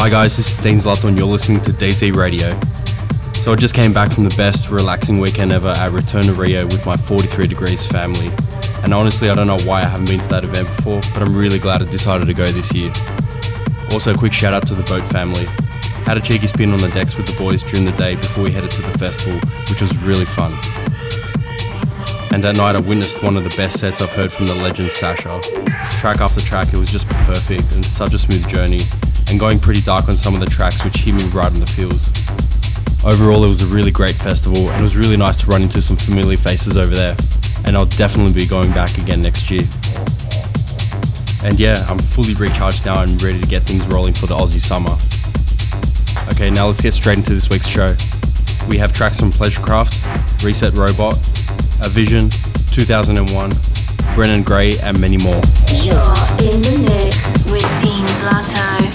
Hi guys, this is Dean Zlato you're listening to DZ Radio. So I just came back from the best relaxing weekend ever at Return to Rio with my 43 Degrees family. And honestly, I don't know why I haven't been to that event before, but I'm really glad I decided to go this year. Also, a quick shout out to the boat family. Had a cheeky spin on the decks with the boys during the day before we headed to the festival, which was really fun. And that night I witnessed one of the best sets I've heard from the legend Sasha. Track after track, it was just perfect and such a smooth journey, and going pretty dark on some of the tracks which hit me right in the feels. Overall, it was a really great festival and it was really nice to run into some familiar faces over there, and I'll definitely be going back again next year. And yeah, I'm fully recharged now and ready to get things rolling for the Aussie summer. Okay, now let's get straight into this week's show. We have tracks from Pleasurekraft, Reset Robot, Avision, 2001, Brennen Grey, and many more. You're in the mix with Dean Zlato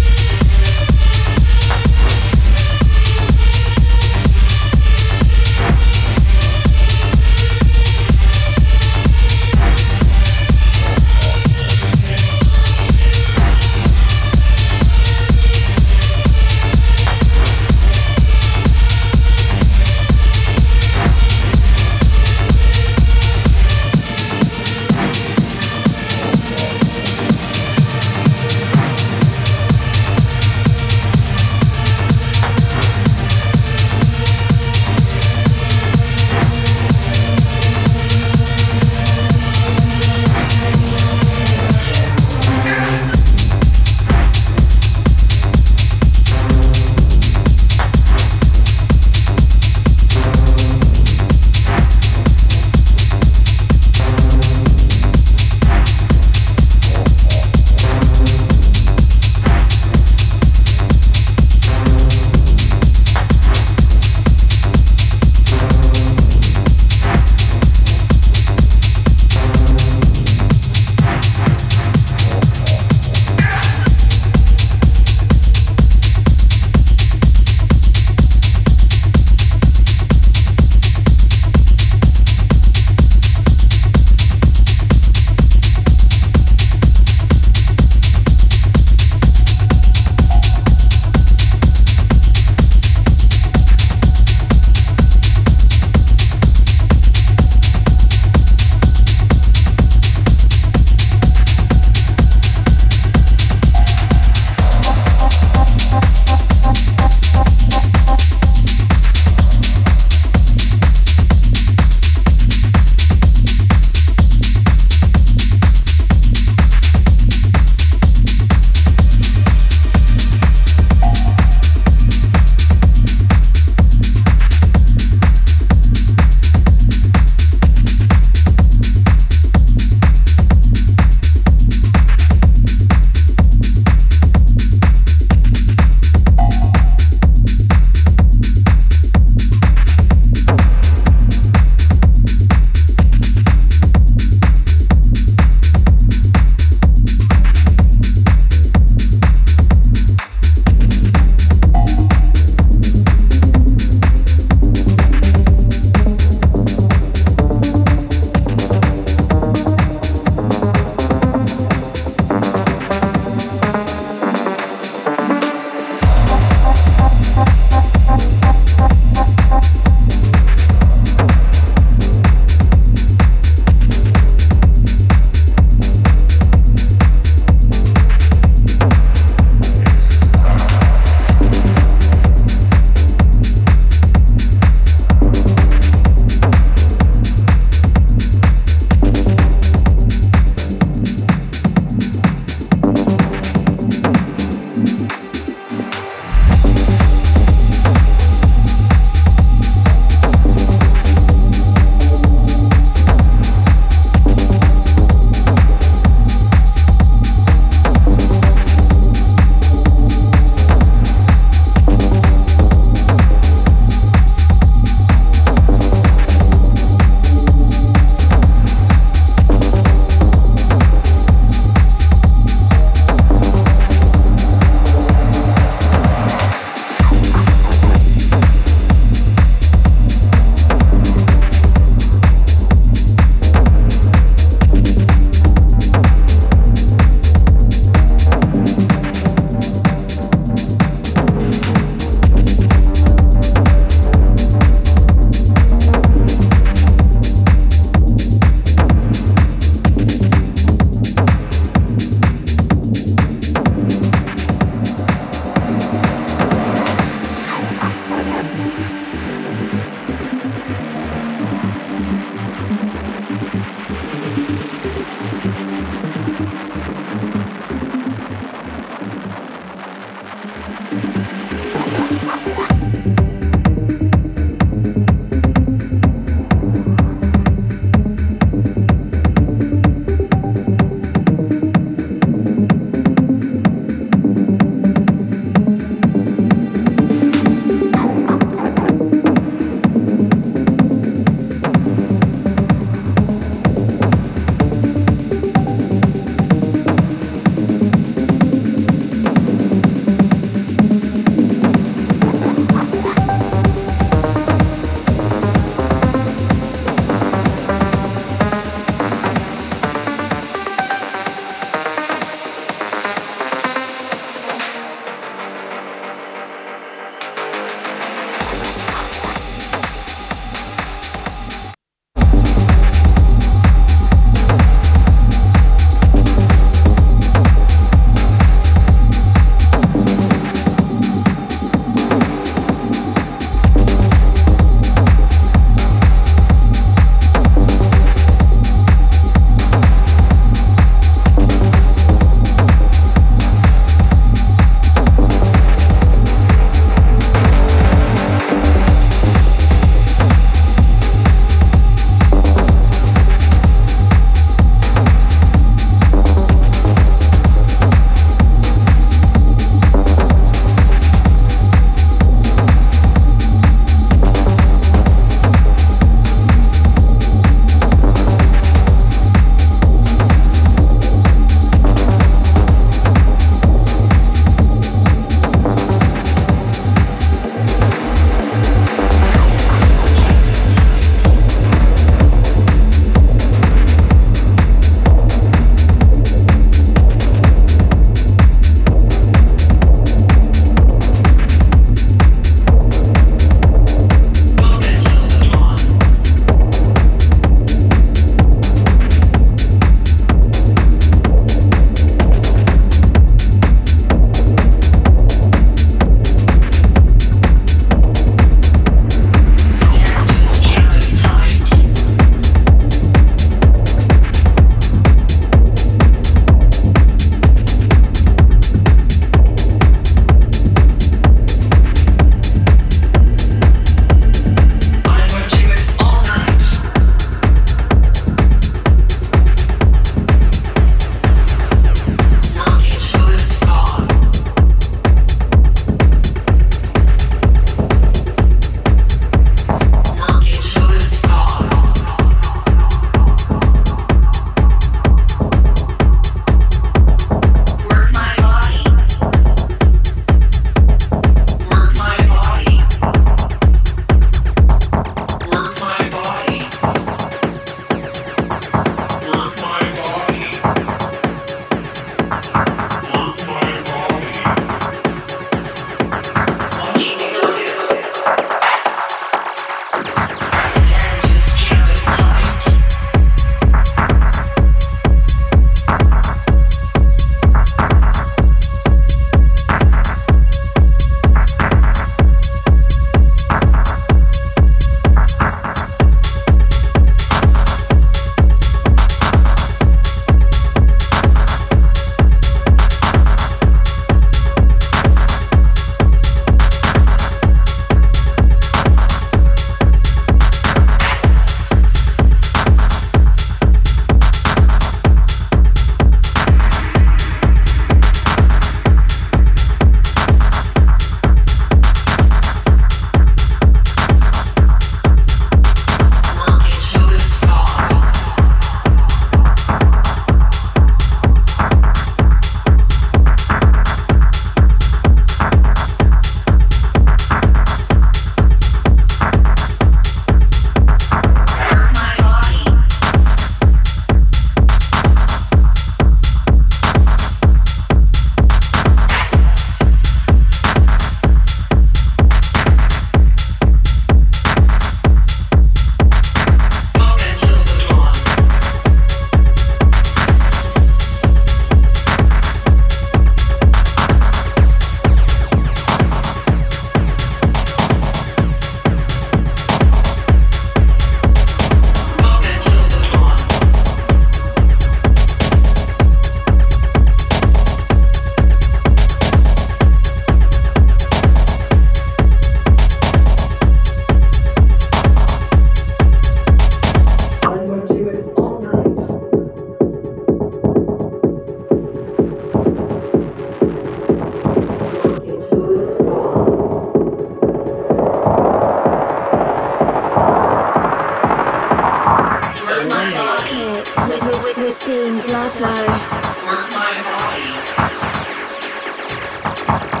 Next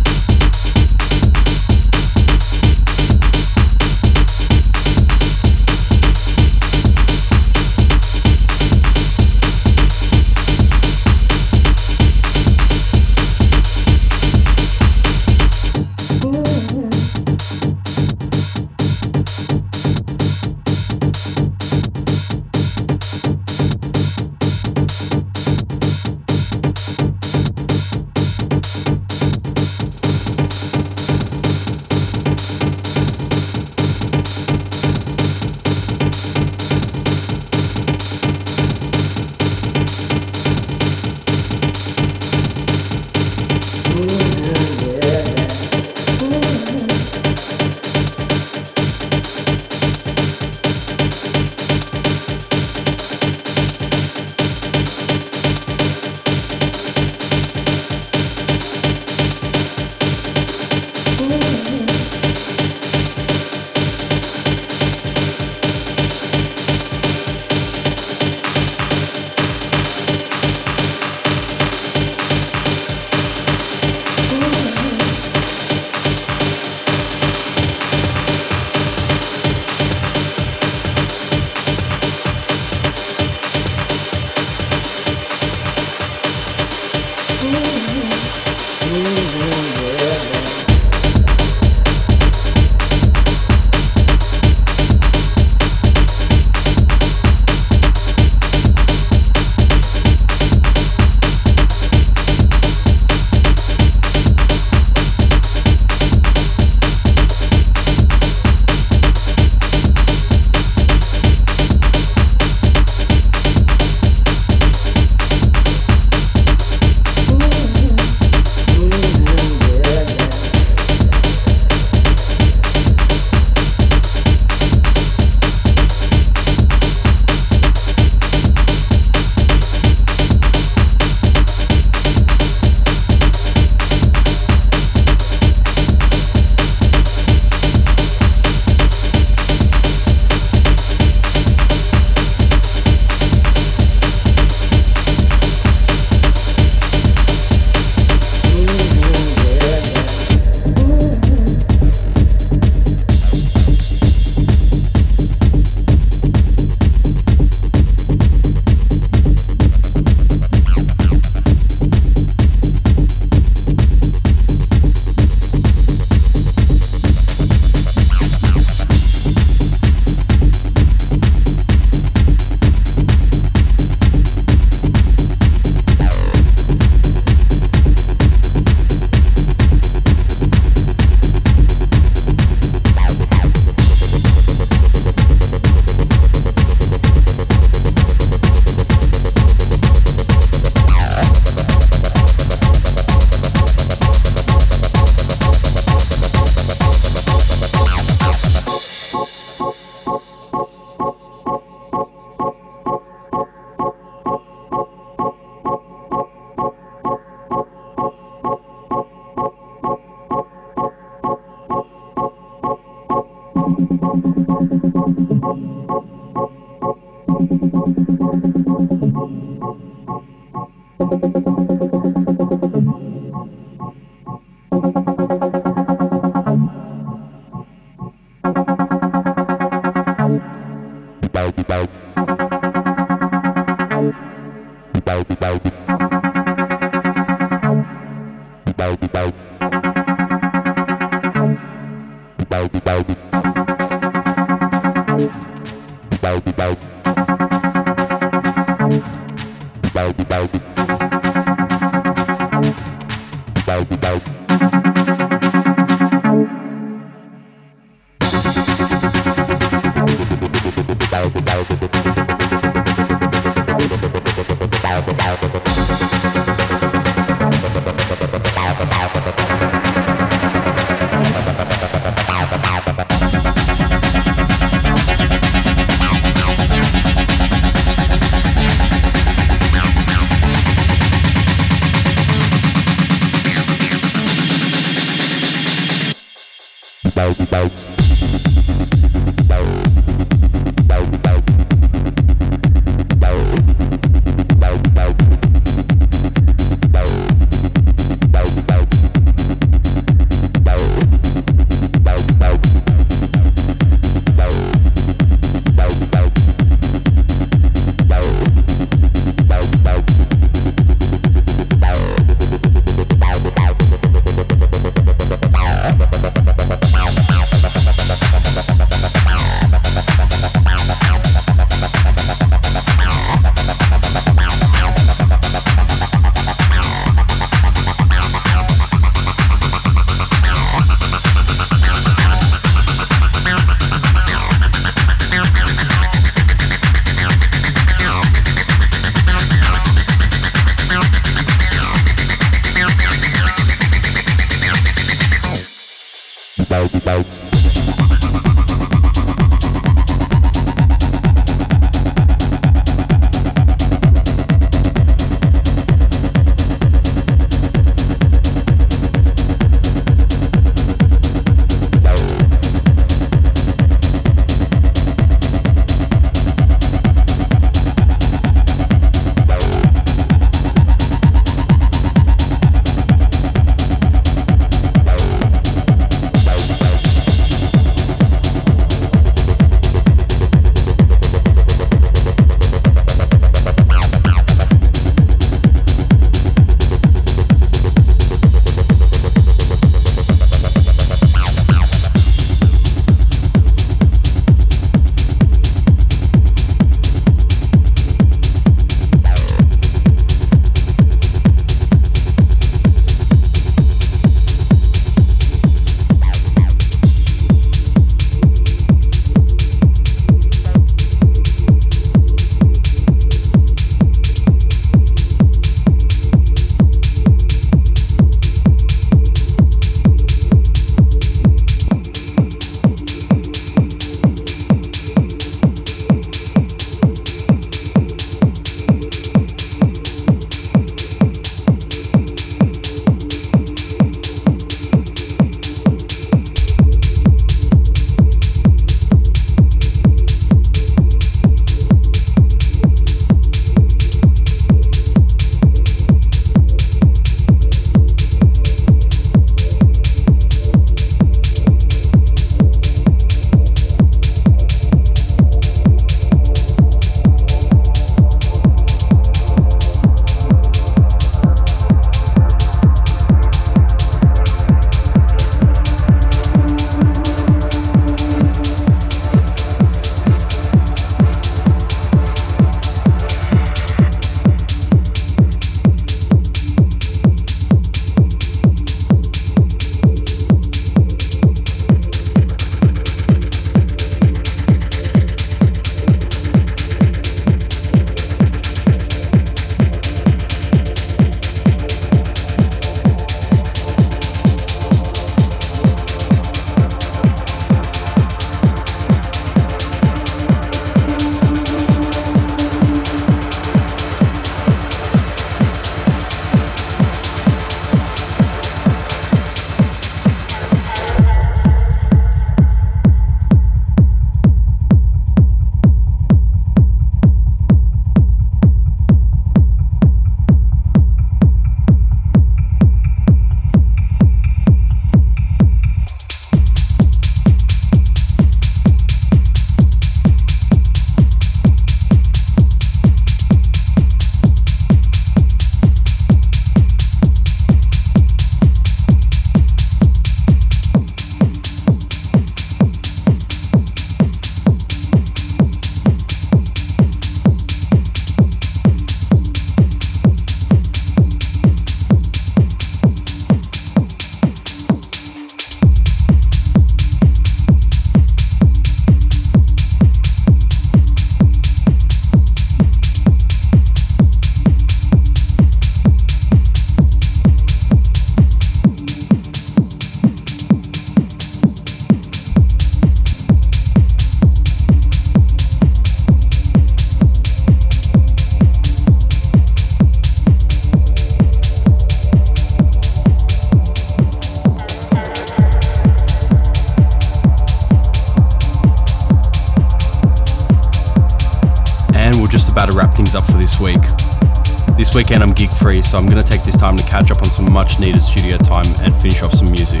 so I'm going to take this time to catch up on some much needed studio time and finish off some music.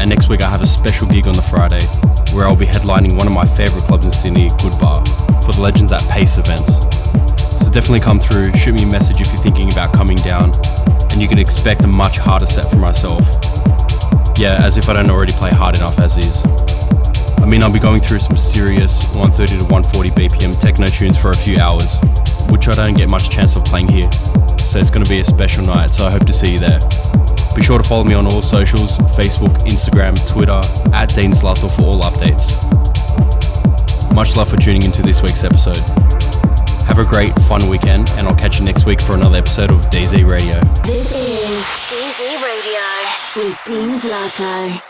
And next week I have a special gig on the Friday where I'll be headlining one of my favourite clubs in Sydney, Good Bar, for the Legends at Pace events. So definitely come through, shoot me a message if you're thinking about coming down, and you can expect a much harder set for myself. Yeah, as if I don't already play hard enough as is. I mean, I'll be going through some serious 130 to 140 BPM techno tunes for a few hours, which I don't get much chance of playing here. So it's going to be a special night, so I hope to see you there. Be sure to follow me on all socials Facebook, Instagram, Twitter, at Dean Zlato for all updates. Much love for tuning into this week's episode. Have a great, fun weekend, and I'll catch you next week for another episode of DZ Radio. This is DZ Radio with Dean Zlato.